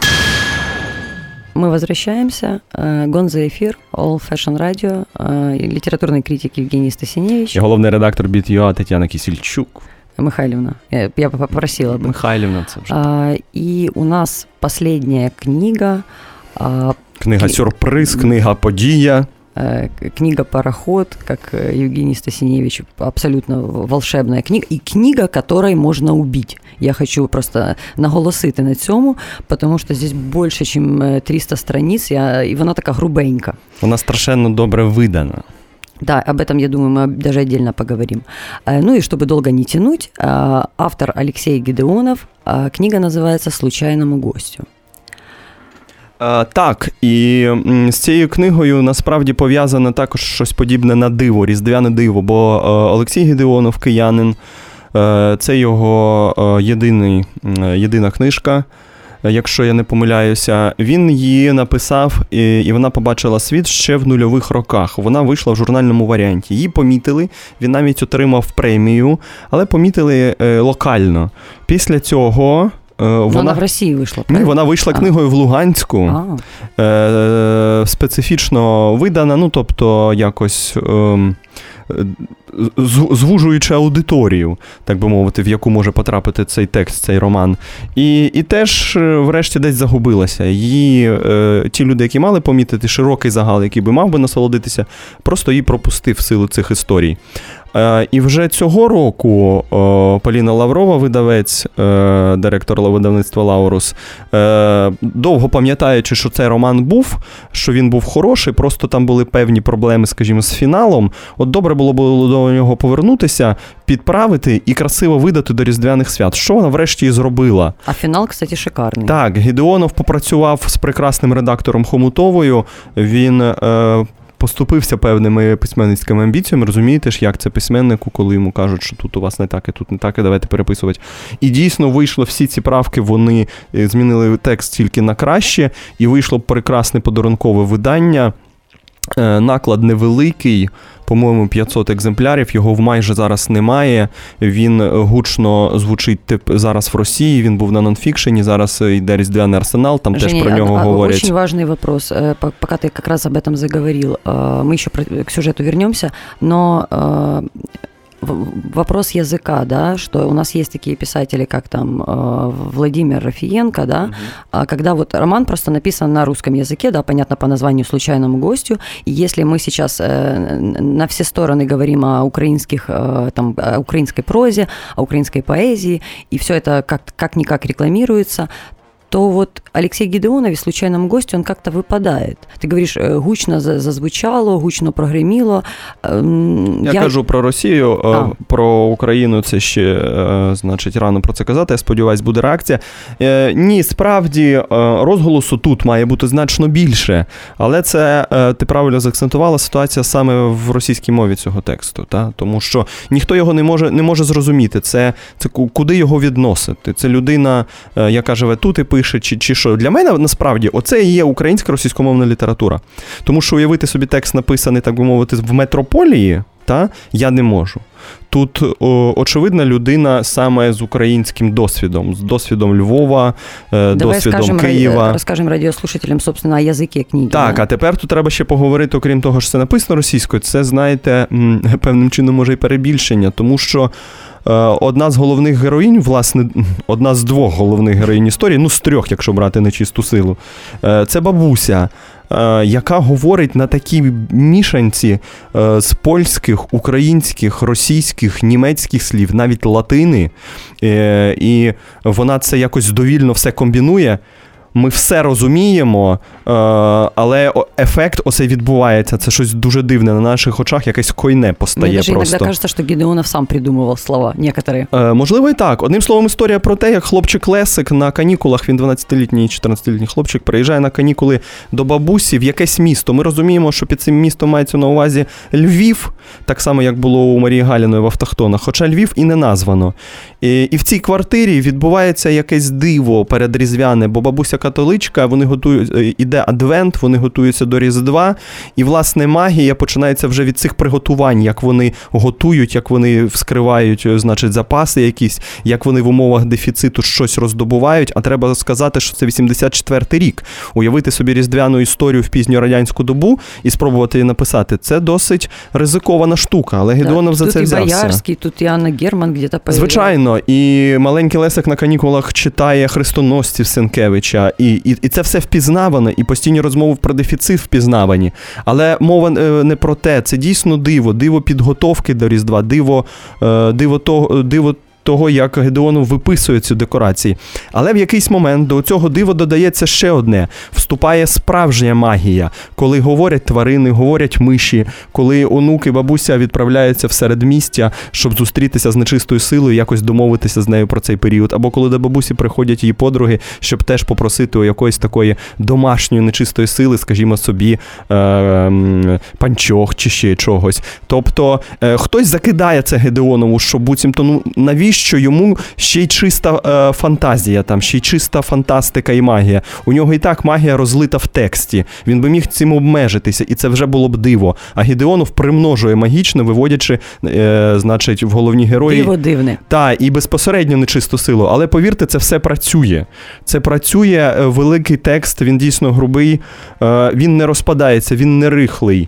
Мы возвращаемся. Э, Гонза эфир, All Fashion Radio, э, литературный критик Евгений Стасиневич. І головний редактор BitUA Тетяна Кісільчук. Михайловна. Я, я попросила бы. Михайлівна, це вже А, и у нас последняя книга, а, книга Сюрприз, книга Подія. Э, книга «Пароход», как э, Евгений Стасиневич, абсолютно волшебная книга, и книга, которой можно убить. Я хочу просто наголосити на цьому, потому что здесь больше, чем э, 300 страниц, я, и вона така грубенька. Вона страшенно добре видана. Да, об этом, я думаю, мы даже отдельно поговорим. Э, Ну и чтобы долго не тянуть, э, автор Алексей Гедеонов, э, книга называется «Случайному гостю». Е, так, і з цією книгою насправді пов'язане також щось подібне на диво, різдвяне диво, бо е, Олексій Гедеонов, киянин, е, це його єдиний, єдина книжка. Якщо я не помиляюся, він її написав, і, вона побачила світ ще в нульових роках. Вона вийшла в журнальному варіанті. Її помітили, він навіть отримав премію, але помітили локально. Після цього Вона, вона вона в Росії вийшла. ні, вона вийшла А. книгою в Луганську, А, е, специфічно видана, ну тобто якось. ем, е, Звужуючи аудиторію, так би мовити, в яку може потрапити цей текст, цей роман. І, і теж, е, врешті, десь загубилася. Її е, ті люди, які мали помітити широкий загал, який би мав би насолодитися, просто її пропустив силу цих історій. Е, і вже цього року о, Поліна Лаврова, видавець, е, директор видавництва Лаурус, е, довго пам'ятаючи, що цей роман був, що він був хороший, просто там були певні проблеми, скажімо, з фіналом. От добре було б до нього повернутися, підправити і красиво видати до Різдвяних свят. Що вона врешті і зробила? а фінал, кстати, шикарний. Так, Гедеонов попрацював з прекрасним редактором Хомутовою. Він е, поступився певними письменницькими амбіціями. Розумієте ж, як це письменнику, коли йому кажуть, що тут у вас не так, і тут не так, і давайте переписувати. І дійсно вийшло всі ці правки, вони е, змінили текст тільки на краще, і вийшло прекрасне подарункове видання. Е, Наклад невеликий, по-моєму, 500 екземплярів. Його майже зараз немає. Він е, гучно звучить тип зараз в Росії. Він був на нонфікшені. Зараз е, йде різдвяний арсенал. Там теж Женя, про нього а- а- говорять. Очень важный вопрос, э, по- пока ты как раз об этом заговорил. э, Мы еще про- к сюжету вернемся, но э, в- вопрос языка, да, что у нас есть такие писатели, как там э, Владимир Рафиенко, да, а когда вот роман просто написан на русском языке, да, понятно, по названию «Случайному гостю», и если мы сейчас э, на все стороны говорим о украинских, э, там, о украинской прозе, о украинской поэзии, и все это как- как-никак рекламируется, то вот Алексей Гедеонов, случайному гостю, он как-то выпадает. Ты говоришь, э, гучно за- зазвучало, гучно прогреміло. Ем, Я, кажу про Росію, е, А. про Україну це ще, е, значить, рано про це казати. Я сподіваюся, буде реакція. Е, Ні, справді е, розголосу тут має бути значно більше, але це е, ти правильно заакцентувала ситуація саме в російській мові цього тексту, та? тому що ніхто його не може, не може зрозуміти. Це, це ку- куди його відносити. Це людина, е, яка живе тут і пише, чи, чи що. Для мене насправді оце і є українська російськомовна література. Тому що уявити собі текст написаний, так би мовити, в метрополії, та я не можу. Тут о, очевидна людина саме з українським досвідом, з досвідом Львова, е, Давай досвідом скажем, Києва. ра- расскажем радиослушателям, собственно, о языке книги. Так, а тепер тут треба ще поговорити, окрім того, що це написано російською, це, знаєте, певним чином може і перебільшення, тому що е, одна з головних героїнь, власне, одна з двох головних героїнь історії, ну з трьох, якщо брати нечисту силу, е, це бабуся. е, Яка говорить на такій мішанці е, з польських, українських, російських, німецьких слів, навіть латини, е, і вона це якось довільно все комбінує. Ми все розуміємо, е, але ефект оцей відбувається. Це щось дуже дивне на наших очах, якесь койне постає даже просто. иногда кажется, что Гедеонов сам придумывал слова некоторые. Е, можливо, і так. Одним словом, історія про те, як хлопчик Лесик на канікулах, він 12-літній, 14-літній хлопчик, приїжджає на канікули до бабусі в якесь місто. Ми розуміємо, що під цим містом мається на увазі Львів, так само як було у Марії Галіної в автохтонах, хоча Львів і не названо. І, і в цій квартирі відбувається якесь диво передрізвяне, бо бабуся католичка, вони готують, е, іде адвент, вони готуються до Різдва. І, власне, магія починається вже від цих приготувань, як вони готують, як вони вскривають, е, значить, запаси якісь, як вони в умовах дефіциту щось роздобувають. А треба сказати, що це 84-й рік. Уявити собі різдвяну історію в пізньорадянську добу і спробувати її написати. Це досить ризикована штука, але Гедеонов за це и взявся. Боярский, тут и Анна Герман где-то. Звичайно, і маленький Лесик на канікулах читає хрестоносців Сенкевича, і, і, і це все впізнавано, і постійні розмови про дефіцит впізнавані. Але мова е, не про те, це дійсно диво, диво підготовки до Різдва, диво, е, диво того, диво. Того, як Гедеонов виписує цю декорації. Але в якийсь момент до цього дива додається ще одне: вступає справжня магія, коли говорять тварини, говорять миші, коли онуки, бабуся відправляються в середмістя, щоб зустрітися з нечистою силою, якось домовитися з нею про цей період. Або коли до бабусі приходять її подруги, щоб теж попросити у якоїсь такої домашньої нечистої сили, скажімо собі, е, панчох чи ще чогось. Тобто е, хтось закидає це Гедеонову, що буцімто ну навіщо йому ще й чиста е, фантазія, там ще й чиста фантастика і магія. У нього і так магія розлита в тексті. Він би міг цим обмежитися, і це вже було б диво. А Гедеонов примножує магічно, виводячи, е, значить, в головні герої. Диво дивне. Та, і безпосередньо нечисту силу. Але повірте, це все працює. Це працює е, великий текст, він дійсно грубий, е, він не розпадається, він не рихлий,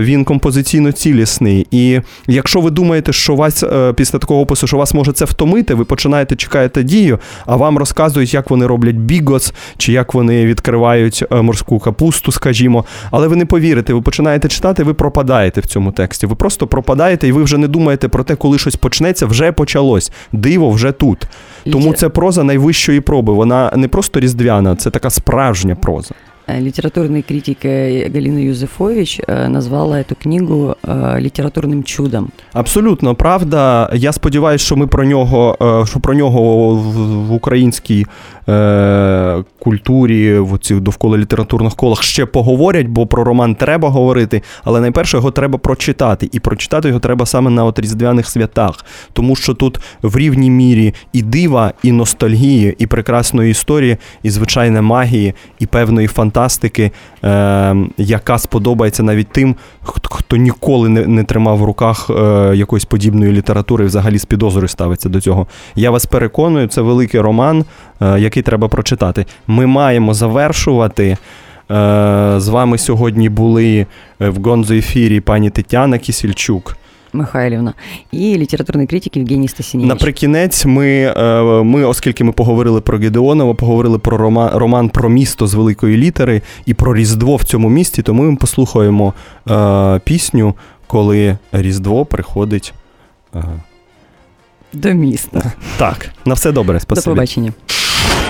він композиційно цілісний. І якщо ви думаєте, що вас е, після такого опису, що вас може це втомити, ви починаєте чекаєте дію, а вам розказують, як вони роблять бігос, чи як вони відкривають е, морську капусту, скажімо. Але ви не повірите, ви починаєте читати, ви пропадаєте в цьому тексті. Ви просто пропадаєте, і ви вже не думаєте про те, коли щось почнеться, вже почалось. Диво вже тут. Тому це проза найвищої проби. Вона не просто різдвяна, це така справжня проза. Э, Литературный критик э, Галина Юзефович э, назвала эту книгу э, литературным чудом. Абсолютно правда. Я сподіваюся, що ми про нього, е, що про нього в, в українській е, культурі, в цих довкола літературних колах ще поговорять, бо про роман треба говорити, але найперше його треба прочитати. І прочитати його треба саме на от різдвяних святах, тому що тут в рівній мірі і дива, і ностальгії, і прекрасної історії, і звичайно магії, і певної фантастики, е, яка сподобається навіть тим, хто, ніколи не, не тримав в руках е, якоїсь подібної літератури, взагалі з підозрою ставиться до цього. Я вас переконую, це великий роман, який треба прочитати. Ми маємо завершувати. Е, З вами сьогодні були е, в гонзо ефірі пані Тетяна Кісільчук. Михайлівна і літературний критик Євгеній Стасінєвич. Наприкінець, ми, е, ми, оскільки ми поговорили про Гедеонова, поговорили про роман, роман про місто з великої літери і про Різдво в цьому місті, то ми послухаємо е, пісню, коли Різдво приходить. Е, До міста. так, на все добре, До побачення.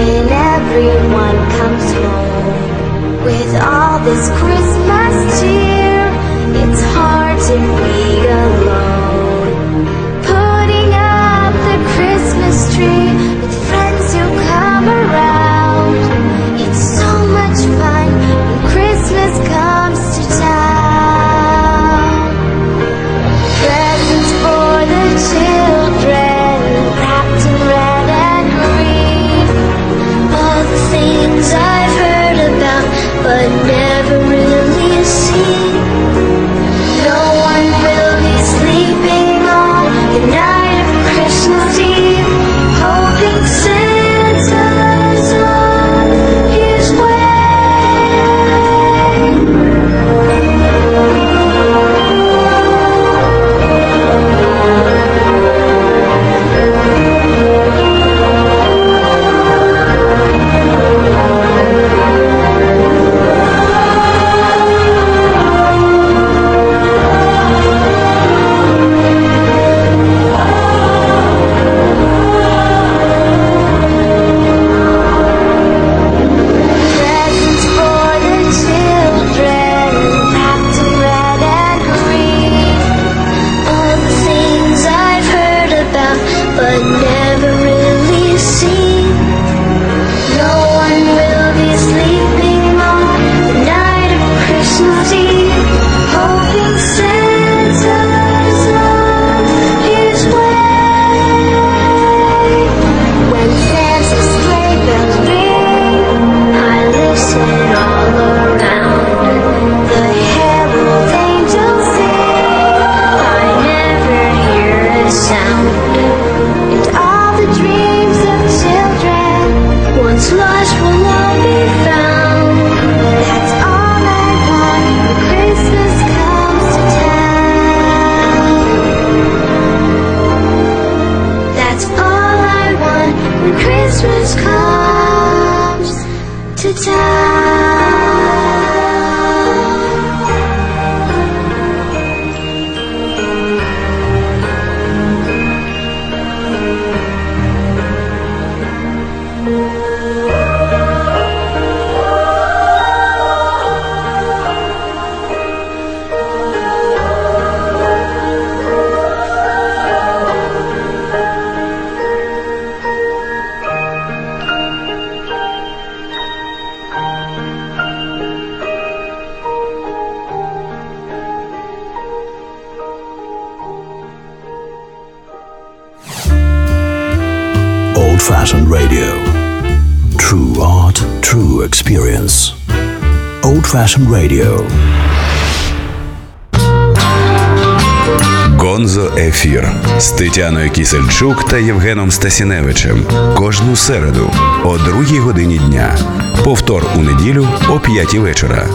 When everyone comes home with all this Christmas cheer. It's hard to be Fashioned Radio. Гонзо Ефір з Тетяною Кісельчук та Євгеном Стасіневичем кожну середу о другій годині дня. Повтор у неділю о п'ятій вечора.